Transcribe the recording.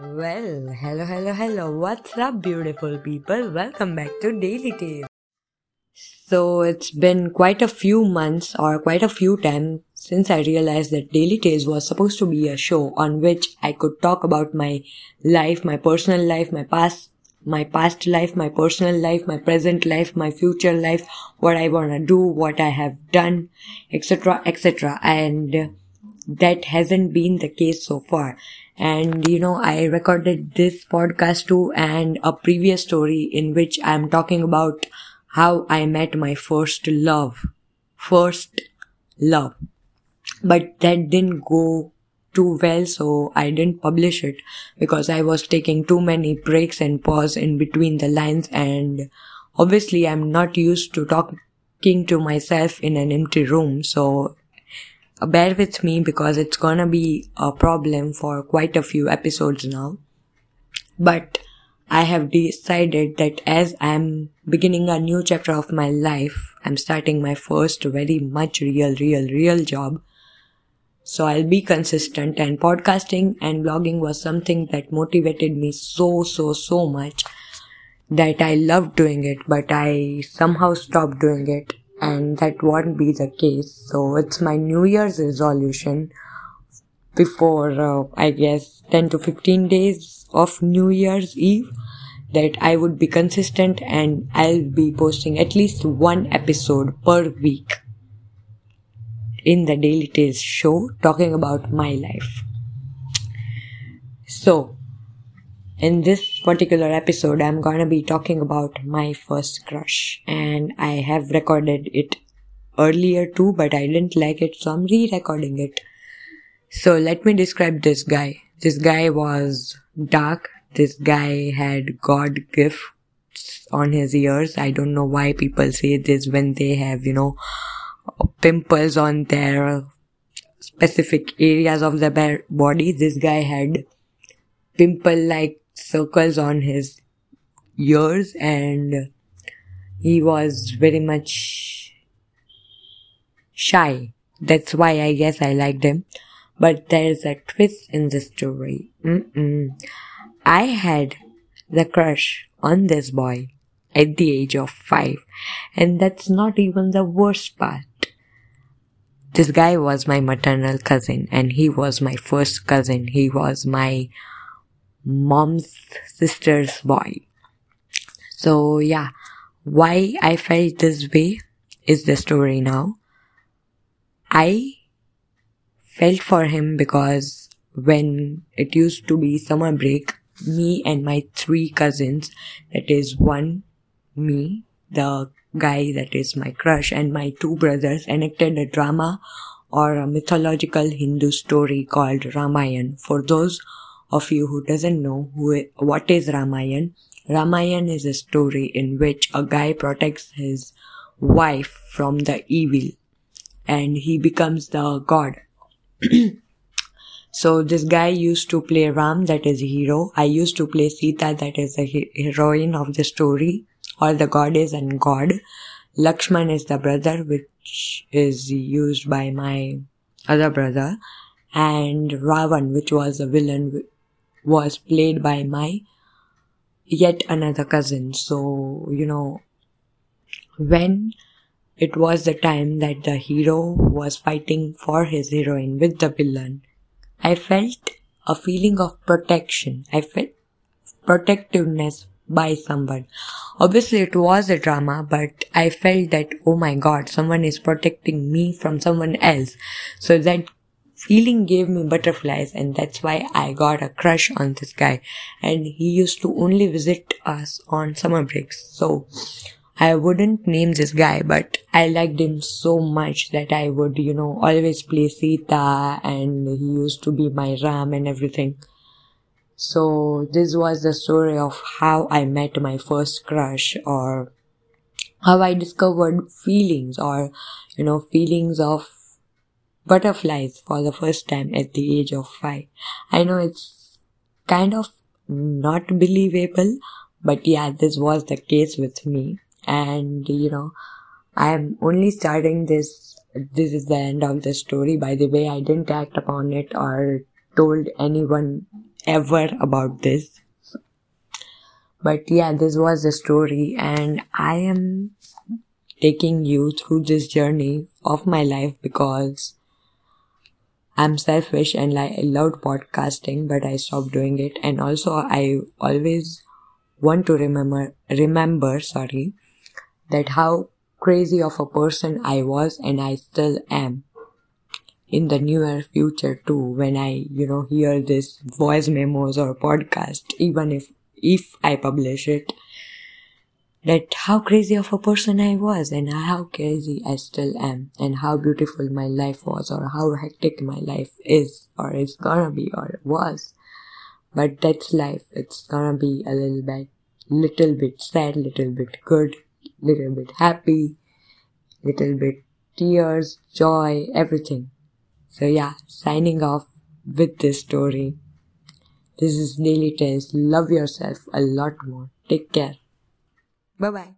Well, hello, hello, hello. What's up, beautiful people? Welcome back to Daily Tales. So, it's been quite a few months or quite a few times since I realized that Daily Tales was supposed to be a show on which I could talk about my life, my personal life, my past, my past life, my personal life, my present life, my future life, what I want to do, what I have done, etc., etc. And that hasn't been the case so far. And you know, I recorded this podcast too and a previous story in which I'm talking about how I met my first love. First love. But that didn't go too well, so I didn't publish it because I was taking too many breaks and pause in between the lines and obviously I'm not used to talking to myself in an empty room, so Uh, bear with me because it's gonna be a problem for quite a few episodes now. But I have decided that as I'm beginning a new chapter of my life, I'm starting my first very much real, real, real job. So I'll be consistent and podcasting and blogging was something that motivated me so, so, so much that I loved doing it, but I somehow stopped doing it and that won't be the case. So it's my New Year's resolution before, uh, I guess, 10 to 15 days of New Year's Eve that I would be consistent and I'll be posting at least one episode per week in the Daily Tales show talking about my life. So, in this particular episode, I'm gonna be talking about my first crush, and I have recorded it earlier too, but I didn't like it, so I'm re recording it. So, let me describe this guy. This guy was dark, this guy had God gifts on his ears. I don't know why people say this when they have, you know, pimples on their specific areas of the body. This guy had pimple like circles on his ears and he was very much shy. That's why I guess I liked him. But there's a twist in the story. Mm-mm. I had the crush on this boy at the age of five. And that's not even the worst part. This guy was my maternal cousin and he was my first cousin. He was my mom's sister's boy. So yeah, why I felt this way is the story now. I felt for him because when it used to be summer break, me and my three cousins, that is one, me, the guy that is my crush, and my two brothers enacted a drama or a mythological Hindu story called Ramayan. For those of you who doesn't know who, what is Ramayan, Ramayan is a story in which a guy protects his wife from the evil and he becomes the god. so this guy used to play Ram, that is hero. I used to play Sita, that is the heroine of the story, or the goddess and god. Lakshman is the brother, which is used by my other brother. And Ravan, which was a villain, was played by my yet another cousin. So, you know, when it was the time that the hero was fighting for his heroine with the villain, I felt a feeling of protection. I felt protectiveness by someone. Obviously, it was a drama, but I felt that, oh my god, someone is protecting me from someone else. So that feeling gave me butterflies and that's why I got a crush on this guy. And he used to only visit us on summer breaks. So I wouldn't name this guy, but I liked him so much that I would, you know, always play Sita and he used to be my Ram and everything. So this was the story of how I met my first crush or how I discovered feelings or, you know, feelings of butterflies for the first time at the age of five. I know it's kind of not believable, but yeah, this was the case with me. And you know, I am only starting this. This is the end of the story. By the way, I didn't act upon it or told anyone ever about this. But yeah, this was the story, and I am taking you through this journey of my life because I'm selfish and I loved podcasting, but I stopped doing it. And also, I always want to remember, remember, sorry, that how crazy of a person I was and I still am in the near future too when I, you know, hear this voice memos or podcast, even if, if I publish it, that how crazy of a person I was and how crazy I still am and how beautiful my life was or how hectic my life is or is gonna be or was. But that's life. It's gonna be a little bit, little bit sad, little bit good, little bit happy, little bit tears, joy, everything. So yeah, signing off with this story. This is Daily Tales. Love yourself a lot more. Take care. Bye bye.